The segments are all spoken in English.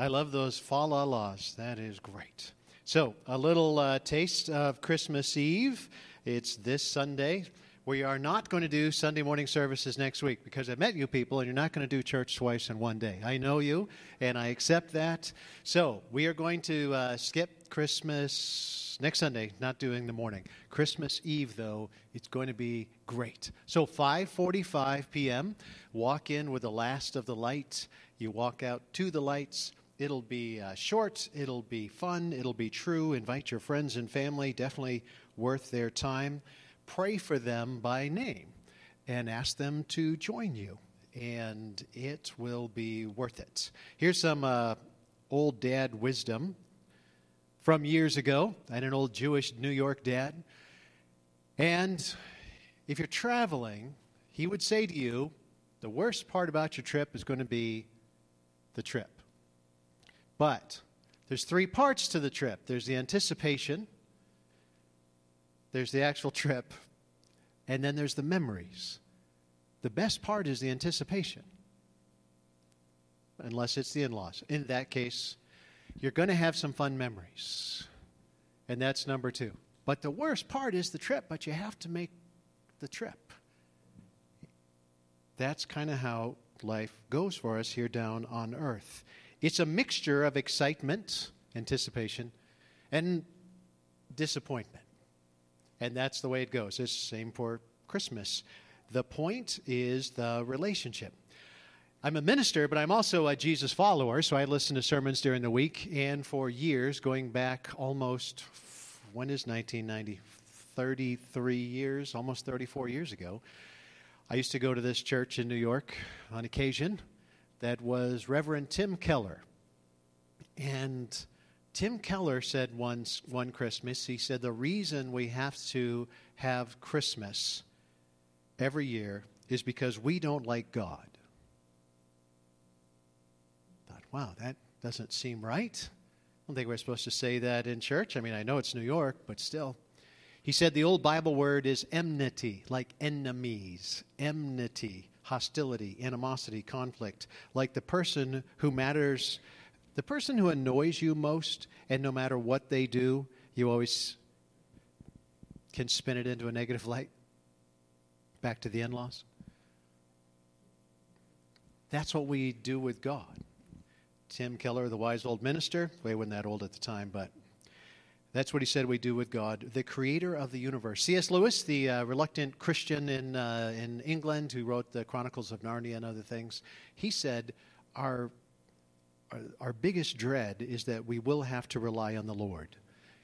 I love those fa la la's. That is great. So, a little uh, taste of Christmas Eve. It's this Sunday. We are not going to do Sunday morning services next week because I met you people and you're not going to do church twice in one day. I know you and I accept that. So, we are going to uh, skip Christmas next Sunday, not doing the morning. Christmas Eve though, it's going to be great. So 5:45 p.m., walk in with the last of the lights. You walk out to the lights It'll be uh, short, it'll be fun, it'll be true. Invite your friends and family, definitely worth their time. Pray for them by name and ask them to join you, and it will be worth it. Here's some uh, old dad wisdom from years ago. I an old Jewish New York dad. And if you're traveling, he would say to you, the worst part about your trip is going to be the trip. But there's three parts to the trip there's the anticipation, there's the actual trip, and then there's the memories. The best part is the anticipation, unless it's the in laws. In that case, you're going to have some fun memories. And that's number two. But the worst part is the trip, but you have to make the trip. That's kind of how life goes for us here down on earth. It's a mixture of excitement, anticipation, and disappointment. And that's the way it goes. It's the same for Christmas. The point is the relationship. I'm a minister, but I'm also a Jesus follower, so I listen to sermons during the week. And for years, going back almost, when is 1990? 33 years, almost 34 years ago, I used to go to this church in New York on occasion that was Reverend Tim Keller. And Tim Keller said once, one Christmas, he said, The reason we have to have Christmas every year is because we don't like God. I thought, wow, that doesn't seem right. I don't think we're supposed to say that in church. I mean, I know it's New York, but still. He said the old Bible word is enmity, like enemies, enmity hostility, animosity, conflict, like the person who matters, the person who annoys you most, and no matter what they do, you always can spin it into a negative light. Back to the in laws. That's what we do with God. Tim Keller, the wise old minister, he wasn't that old at the time, but that's what he said we do with God, the creator of the universe. C.S. Lewis, the uh, reluctant Christian in, uh, in England who wrote the Chronicles of Narnia and other things, he said, our, our, our biggest dread is that we will have to rely on the Lord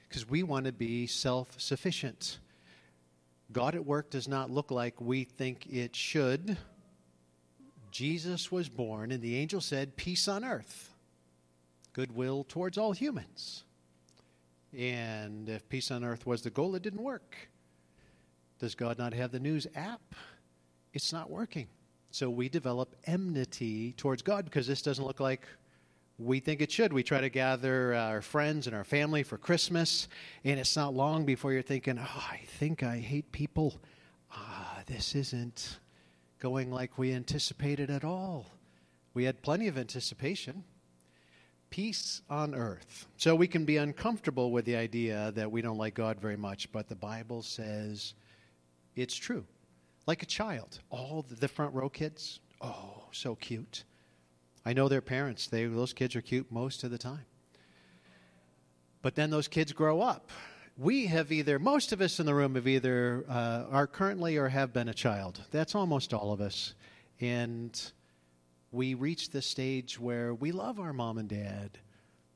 because we want to be self sufficient. God at work does not look like we think it should. Jesus was born, and the angel said, Peace on earth, goodwill towards all humans. And if peace on earth was the goal, it didn't work. Does God not have the news app? It's not working. So we develop enmity towards God because this doesn't look like we think it should. We try to gather our friends and our family for Christmas, and it's not long before you're thinking, oh, I think I hate people. Ah, this isn't going like we anticipated at all. We had plenty of anticipation peace on earth. So we can be uncomfortable with the idea that we don't like God very much, but the Bible says it's true. Like a child, all the front row kids, oh, so cute. I know their parents, they, those kids are cute most of the time. But then those kids grow up. We have either, most of us in the room have either uh, are currently or have been a child. That's almost all of us. And we reach the stage where we love our mom and dad,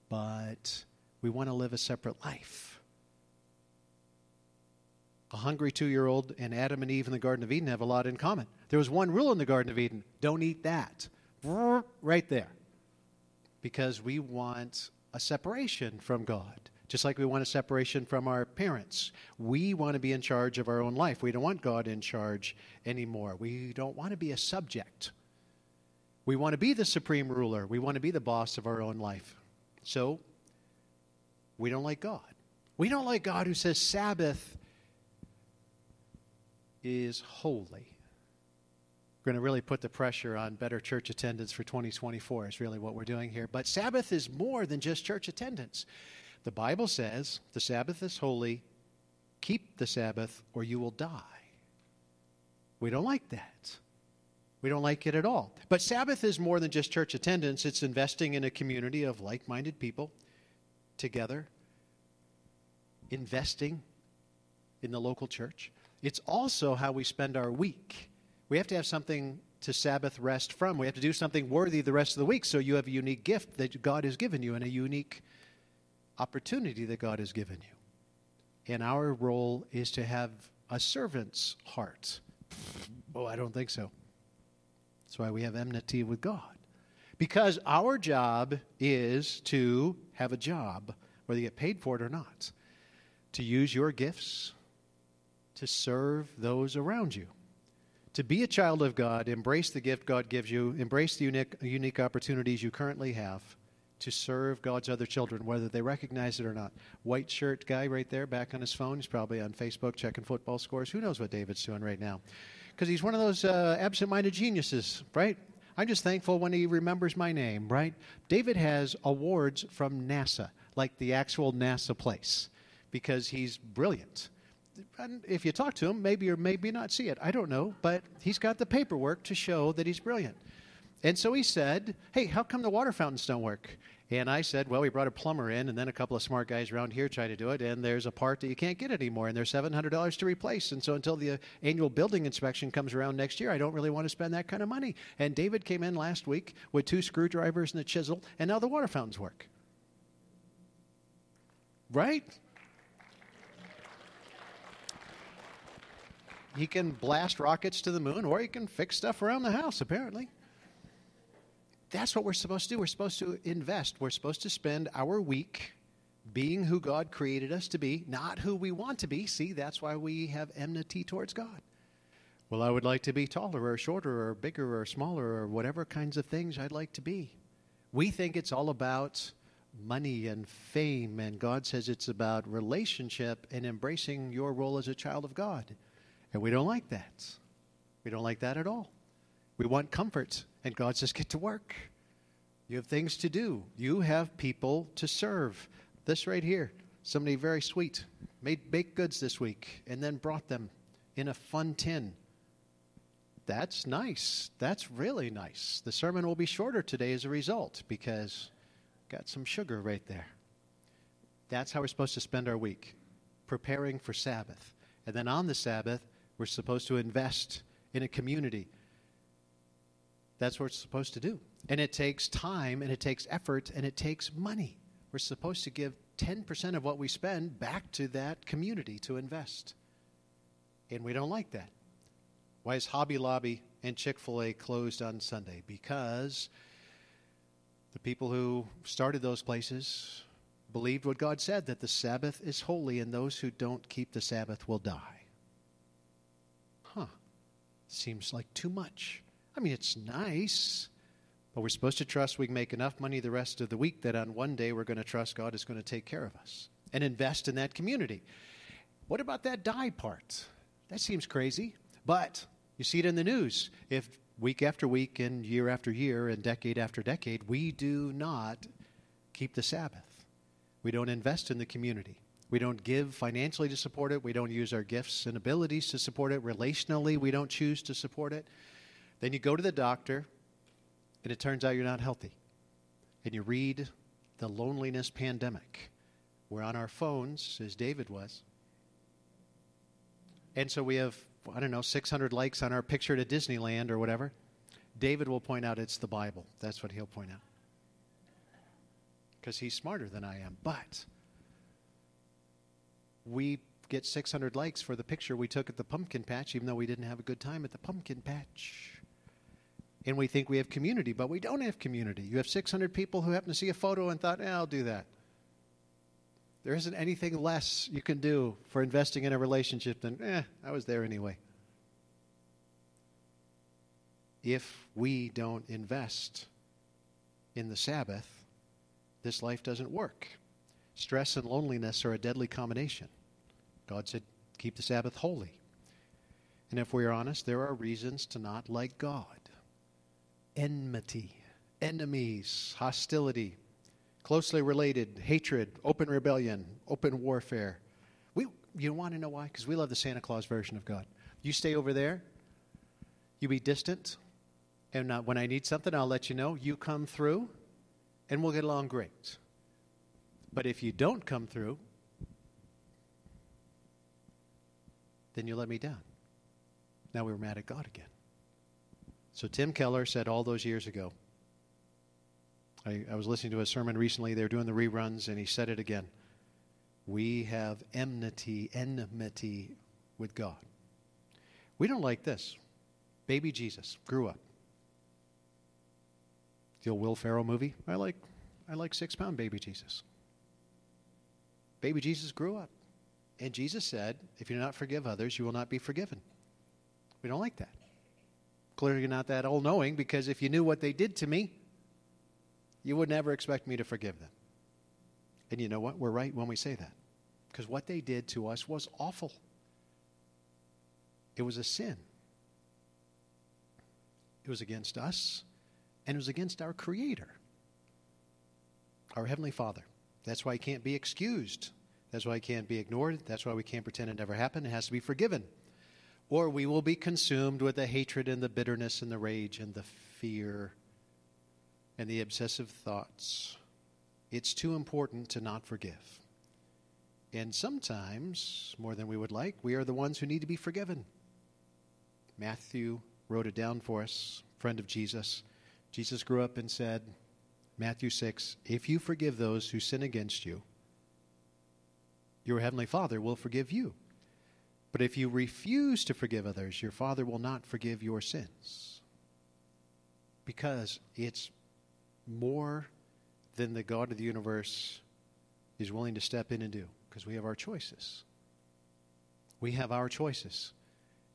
but we want to live a separate life. A hungry two year old and Adam and Eve in the Garden of Eden have a lot in common. There was one rule in the Garden of Eden don't eat that. Right there. Because we want a separation from God, just like we want a separation from our parents. We want to be in charge of our own life. We don't want God in charge anymore. We don't want to be a subject we want to be the supreme ruler. We want to be the boss of our own life. So, we don't like God. We don't like God who says Sabbath is holy. We're going to really put the pressure on better church attendance for 2024, is really what we're doing here. But Sabbath is more than just church attendance. The Bible says the Sabbath is holy, keep the Sabbath, or you will die. We don't like that. We don't like it at all. But Sabbath is more than just church attendance, it's investing in a community of like minded people together, investing in the local church. It's also how we spend our week. We have to have something to Sabbath rest from. We have to do something worthy the rest of the week. So you have a unique gift that God has given you and a unique opportunity that God has given you. And our role is to have a servant's heart. Oh, I don't think so. That's why we have enmity with God. Because our job is to have a job, whether you get paid for it or not, to use your gifts to serve those around you. To be a child of God, embrace the gift God gives you, embrace the unique, unique opportunities you currently have to serve God's other children, whether they recognize it or not. White shirt guy right there, back on his phone. He's probably on Facebook checking football scores. Who knows what David's doing right now? Because he's one of those uh, absent minded geniuses, right? I'm just thankful when he remembers my name, right? David has awards from NASA, like the actual NASA place, because he's brilliant and if you talk to him, maybe or maybe not see it. I don't know, but he's got the paperwork to show that he's brilliant. And so he said, Hey, how come the water fountains don't work? And I said, Well, we brought a plumber in, and then a couple of smart guys around here try to do it, and there's a part that you can't get anymore, and there's $700 to replace. And so until the annual building inspection comes around next year, I don't really want to spend that kind of money. And David came in last week with two screwdrivers and a chisel, and now the water fountains work. Right? he can blast rockets to the moon or he can fix stuff around the house, apparently. That's what we're supposed to do. We're supposed to invest. We're supposed to spend our week being who God created us to be, not who we want to be. See, that's why we have enmity towards God. Well, I would like to be taller or shorter or bigger or smaller or whatever kinds of things I'd like to be. We think it's all about money and fame, and God says it's about relationship and embracing your role as a child of God. And we don't like that. We don't like that at all. We want comfort, and God says, get to work. You have things to do. You have people to serve. This right here, somebody very sweet made baked goods this week and then brought them in a fun tin. That's nice. That's really nice. The sermon will be shorter today as a result because got some sugar right there. That's how we're supposed to spend our week, preparing for Sabbath. And then on the Sabbath, we're supposed to invest in a community. That's what we're supposed to do. And it takes time and it takes effort and it takes money. We're supposed to give 10% of what we spend back to that community to invest. And we don't like that. Why is Hobby Lobby and Chick fil A closed on Sunday? Because the people who started those places believed what God said that the Sabbath is holy and those who don't keep the Sabbath will die huh, seems like too much. I mean, it's nice, but we're supposed to trust we can make enough money the rest of the week that on one day we're going to trust God is going to take care of us and invest in that community. What about that die part? That seems crazy, but you see it in the news. If week after week and year after year and decade after decade, we do not keep the Sabbath, we don't invest in the community. We don't give financially to support it. We don't use our gifts and abilities to support it. Relationally, we don't choose to support it. Then you go to the doctor, and it turns out you're not healthy. And you read the loneliness pandemic. We're on our phones, as David was. And so we have, I don't know, 600 likes on our picture to Disneyland or whatever. David will point out it's the Bible. That's what he'll point out. Because he's smarter than I am. But we get 600 likes for the picture we took at the pumpkin patch, even though we didn't have a good time at the pumpkin patch. And we think we have community, but we don't have community. You have 600 people who happen to see a photo and thought, I'll do that. There isn't anything less you can do for investing in a relationship than, eh, I was there anyway. If we don't invest in the Sabbath, this life doesn't work. Stress and loneliness are a deadly combination. God said, keep the Sabbath holy. And if we are honest, there are reasons to not like God enmity, enemies, hostility, closely related, hatred, open rebellion, open warfare. We, you want to know why? Because we love the Santa Claus version of God. You stay over there, you be distant, and uh, when I need something, I'll let you know. You come through, and we'll get along great. But if you don't come through, then you let me down. Now we were mad at God again. So Tim Keller said all those years ago, I, I was listening to a sermon recently, they were doing the reruns, and he said it again. We have enmity, enmity with God. We don't like this. Baby Jesus grew up. The old Will Ferrell movie. I like, I like six pound baby Jesus. Baby Jesus grew up. And Jesus said, If you do not forgive others, you will not be forgiven. We don't like that. Clearly, not that all knowing, because if you knew what they did to me, you would never expect me to forgive them. And you know what? We're right when we say that. Because what they did to us was awful, it was a sin. It was against us, and it was against our Creator, our Heavenly Father. That's why he can't be excused. That's why he can't be ignored. That's why we can't pretend it never happened. It has to be forgiven. Or we will be consumed with the hatred and the bitterness and the rage and the fear and the obsessive thoughts. It's too important to not forgive. And sometimes, more than we would like, we are the ones who need to be forgiven. Matthew wrote it down for us, friend of Jesus. Jesus grew up and said, Matthew 6, if you forgive those who sin against you, your heavenly Father will forgive you. But if you refuse to forgive others, your Father will not forgive your sins. Because it's more than the God of the universe is willing to step in and do, because we have our choices. We have our choices.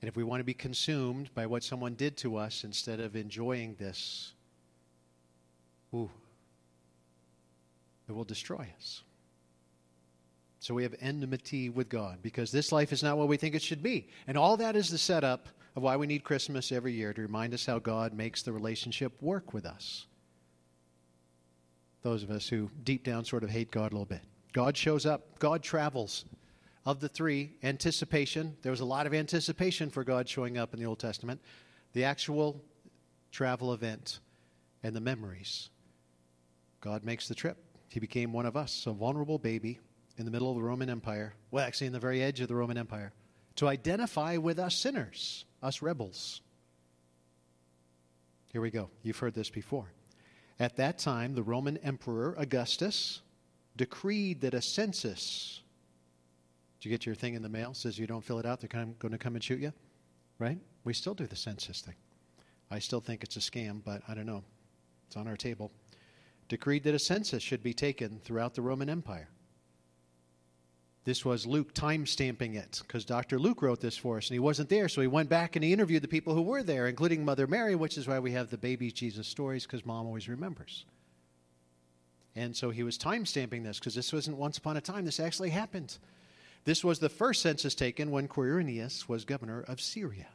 And if we want to be consumed by what someone did to us instead of enjoying this, ooh, it will destroy us. So we have enmity with God because this life is not what we think it should be. And all that is the setup of why we need Christmas every year to remind us how God makes the relationship work with us. Those of us who deep down sort of hate God a little bit. God shows up, God travels. Of the three, anticipation, there was a lot of anticipation for God showing up in the Old Testament. The actual travel event and the memories. God makes the trip. He became one of us, a vulnerable baby in the middle of the Roman Empire, well, actually, in the very edge of the Roman Empire, to identify with us sinners, us rebels. Here we go. You've heard this before. At that time, the Roman Emperor Augustus decreed that a census. Did you get your thing in the mail? Says you don't fill it out, they're going to come and shoot you? Right? We still do the census thing. I still think it's a scam, but I don't know. It's on our table. Decreed that a census should be taken throughout the Roman Empire. This was Luke time stamping it because Dr. Luke wrote this for us and he wasn't there. So he went back and he interviewed the people who were there, including Mother Mary, which is why we have the baby Jesus stories because mom always remembers. And so he was time stamping this because this wasn't once upon a time. This actually happened. This was the first census taken when Quirinius was governor of Syria.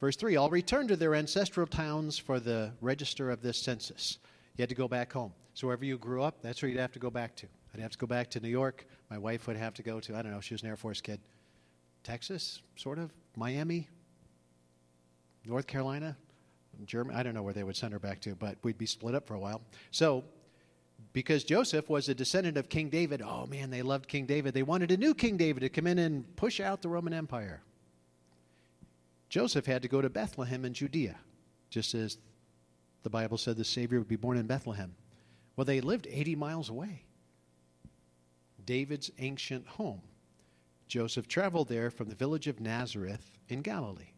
Verse 3 All returned to their ancestral towns for the register of this census. You had to go back home. So wherever you grew up, that's where you'd have to go back to. I'd have to go back to New York. My wife would have to go to, I don't know, she was an Air Force kid. Texas, sort of. Miami, North Carolina, Germany. I don't know where they would send her back to, but we'd be split up for a while. So, because Joseph was a descendant of King David, oh man, they loved King David. They wanted a new King David to come in and push out the Roman Empire. Joseph had to go to Bethlehem in Judea, just as the Bible said the Savior would be born in Bethlehem. Well, they lived 80 miles away. David's ancient home. Joseph traveled there from the village of Nazareth in Galilee.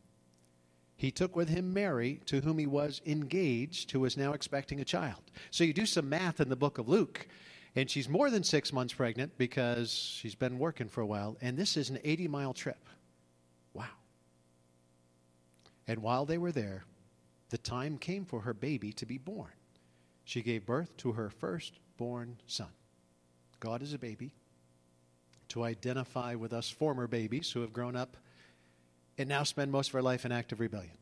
He took with him Mary, to whom he was engaged, who was now expecting a child. So you do some math in the book of Luke, and she's more than six months pregnant because she's been working for a while, and this is an 80 mile trip. Wow. And while they were there, the time came for her baby to be born. She gave birth to her firstborn son. God is a baby, to identify with us former babies who have grown up and now spend most of our life in active rebellion.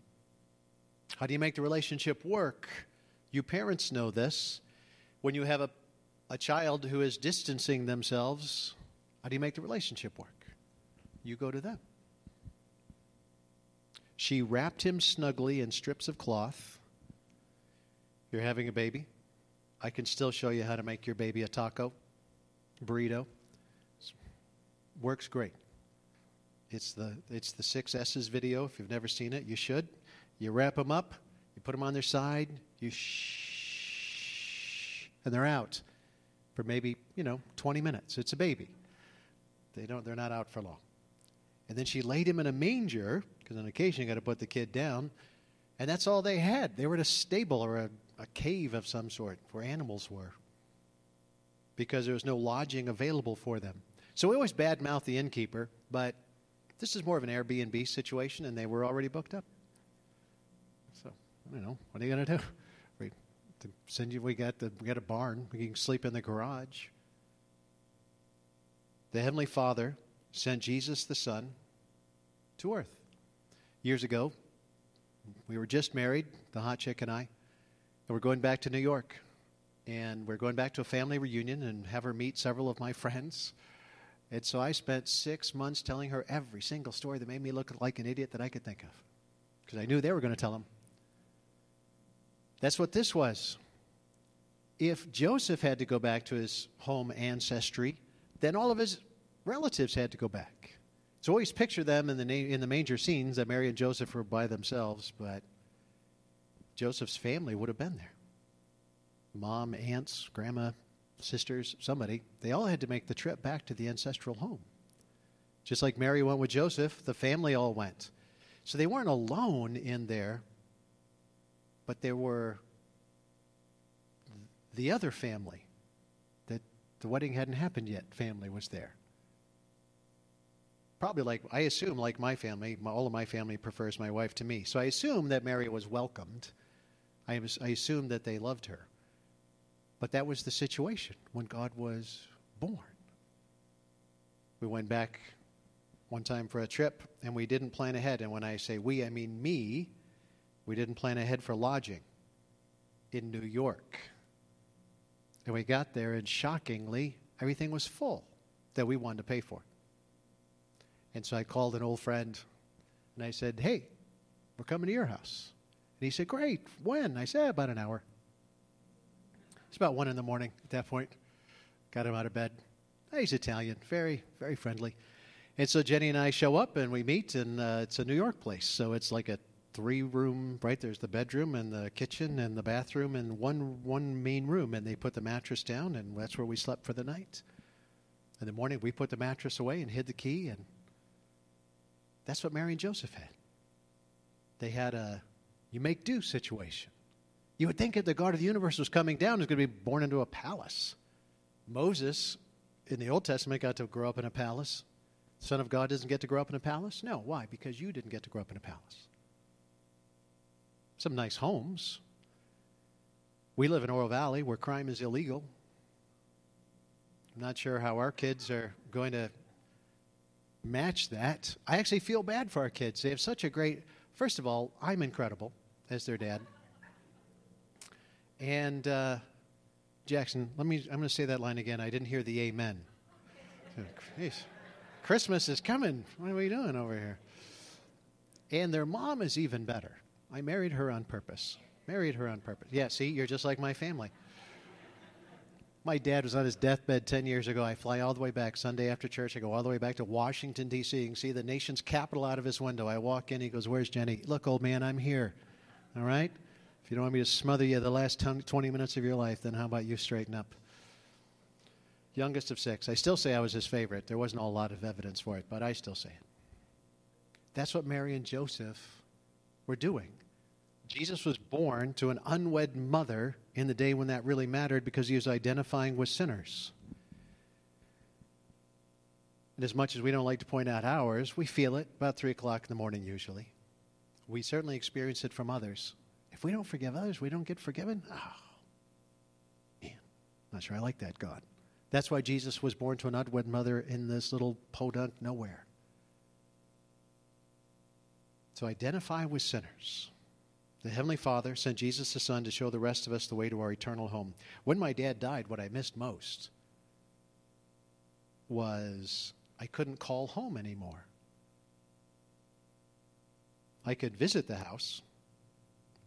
How do you make the relationship work? You parents know this. When you have a, a child who is distancing themselves, how do you make the relationship work? You go to them. She wrapped him snugly in strips of cloth. You're having a baby. I can still show you how to make your baby a taco, burrito. Works great. It's the it's the six S's video. If you've never seen it, you should. You wrap them up, you put them on their side, you shh, and they're out for maybe you know 20 minutes. It's a baby. They don't. They're not out for long. And then she laid him in a manger because on occasion you got to put the kid down, and that's all they had. They were in a stable or a, a cave of some sort where animals were because there was no lodging available for them. So we always badmouth the innkeeper, but this is more of an Airbnb situation, and they were already booked up. So I don't know. What are you going to do? We send you. We got the we got a barn. We can sleep in the garage. The Heavenly Father sent Jesus the Son to earth years ago. We were just married, the hot chick and I, and we're going back to New York. And we're going back to a family reunion and have her meet several of my friends. And so I spent six months telling her every single story that made me look like an idiot that I could think of. Because I knew they were going to tell them. That's what this was. If Joseph had to go back to his home ancestry, then all of his relatives had to go back. So always picture them in the, na- in the manger scenes that Mary and Joseph were by themselves, but Joseph's family would have been there. Mom, aunts, grandma, sisters, somebody, they all had to make the trip back to the ancestral home. Just like Mary went with Joseph, the family all went. So they weren't alone in there, but there were the other family that the wedding hadn't happened yet, family was there. Probably like, I assume, like my family, my, all of my family prefers my wife to me. So I assume that Mary was welcomed. I, was, I assume that they loved her. But that was the situation when God was born. We went back one time for a trip and we didn't plan ahead. And when I say we, I mean me. We didn't plan ahead for lodging in New York. And we got there, and shockingly, everything was full that we wanted to pay for. And so I called an old friend and I said, Hey, we're coming to your house. And he said, Great. When? I said, About an hour. It's about one in the morning at that point. Got him out of bed. He's Italian, very, very friendly. And so Jenny and I show up and we meet, and uh, it's a New York place. So it's like a three room, right? There's the bedroom and the kitchen and the bathroom and one, one main room. And they put the mattress down, and that's where we slept for the night. In the morning, we put the mattress away and hid the key, and that's what Mary and Joseph had. They had a you make do situation. You would think that the God of the universe was coming down, is going to be born into a palace. Moses in the Old Testament got to grow up in a palace. Son of God doesn't get to grow up in a palace? No. Why? Because you didn't get to grow up in a palace. Some nice homes. We live in Oro Valley where crime is illegal. I'm not sure how our kids are going to match that. I actually feel bad for our kids. They have such a great, first of all, I'm incredible as their dad. And uh, Jackson, let me. I'm going to say that line again. I didn't hear the amen. Christmas is coming. What are we doing over here? And their mom is even better. I married her on purpose. Married her on purpose. Yeah, see, you're just like my family. My dad was on his deathbed 10 years ago. I fly all the way back Sunday after church. I go all the way back to Washington, D.C. You can see the nation's capital out of his window. I walk in. He goes, Where's Jenny? Look, old man, I'm here. All right? You don't want me to smother you the last 20 minutes of your life, then how about you straighten up? Youngest of six. I still say I was his favorite. There wasn't a lot of evidence for it, but I still say it. That's what Mary and Joseph were doing. Jesus was born to an unwed mother in the day when that really mattered because he was identifying with sinners. And as much as we don't like to point out ours, we feel it about 3 o'clock in the morning usually. We certainly experience it from others. If we don't forgive others, we don't get forgiven. Oh, man, not sure I like that, God. That's why Jesus was born to an unwed mother in this little podunk nowhere. to identify with sinners. The Heavenly Father sent Jesus the Son to show the rest of us the way to our eternal home. When my dad died, what I missed most was I couldn't call home anymore. I could visit the house,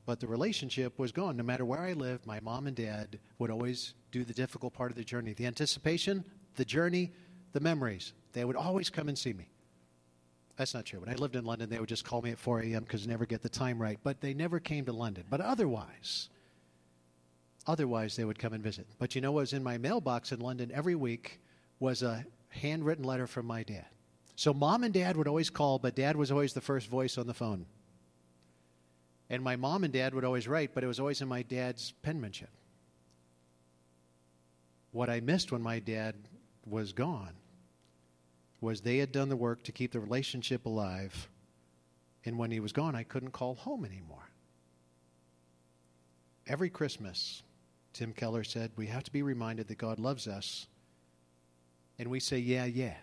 but the relationship was gone. No matter where I lived, my mom and dad would always do the difficult part of the journey the anticipation, the journey, the memories. They would always come and see me. That's not true. When I lived in London, they would just call me at 4 a.m. because never get the time right. But they never came to London. But otherwise, otherwise they would come and visit. But you know what was in my mailbox in London every week was a handwritten letter from my dad. So mom and dad would always call, but dad was always the first voice on the phone. And my mom and dad would always write, but it was always in my dad's penmanship. What I missed when my dad was gone was they had done the work to keep the relationship alive. And when he was gone, I couldn't call home anymore. Every Christmas, Tim Keller said, we have to be reminded that God loves us. And we say, yeah, yeah.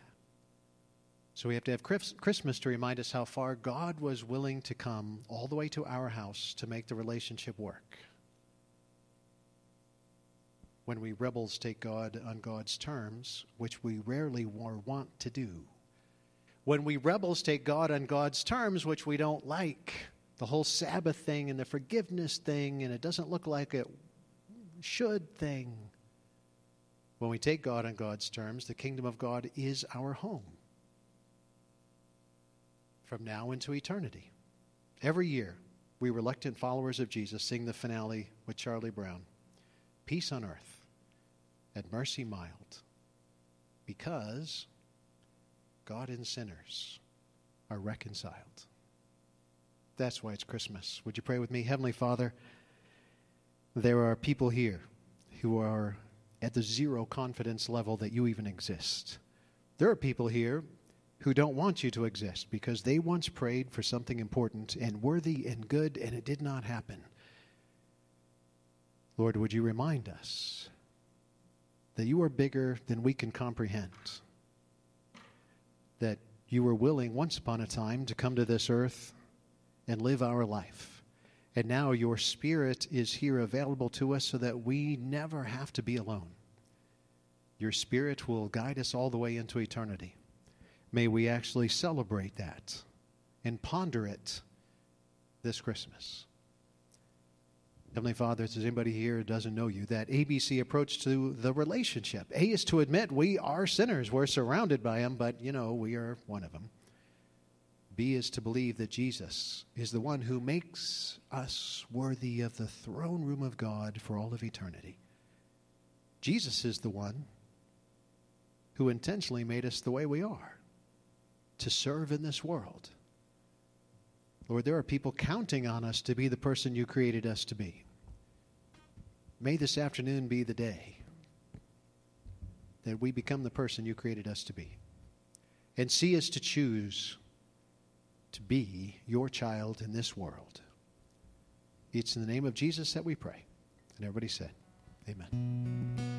So we have to have Christmas to remind us how far God was willing to come all the way to our house to make the relationship work. When we rebels take God on God's terms, which we rarely want to do. When we rebels take God on God's terms, which we don't like, the whole Sabbath thing and the forgiveness thing, and it doesn't look like it should thing. When we take God on God's terms, the kingdom of God is our home from now into eternity. Every year, we reluctant followers of Jesus sing the finale with Charlie Brown Peace on earth and mercy mild, because God and sinners are reconciled. That's why it's Christmas. Would you pray with me? Heavenly Father, there are people here who are at the zero confidence level that you even exist. There are people here who don't want you to exist because they once prayed for something important and worthy and good and it did not happen. Lord, would you remind us that you are bigger than we can comprehend? That you were willing once upon a time to come to this earth and live our life. And now your spirit is here available to us so that we never have to be alone. Your spirit will guide us all the way into eternity. May we actually celebrate that and ponder it this Christmas. Heavenly Father, if there's anybody here who doesn't know you, that ABC approach to the relationship. A is to admit we are sinners. We're surrounded by them, but, you know, we are one of them. B is to believe that Jesus is the one who makes us worthy of the throne room of God for all of eternity. Jesus is the one who intentionally made us the way we are to serve in this world. Lord, there are people counting on us to be the person you created us to be. May this afternoon be the day that we become the person you created us to be. And see us to choose to be your child in this world. It's in the name of Jesus that we pray. And everybody said, Amen.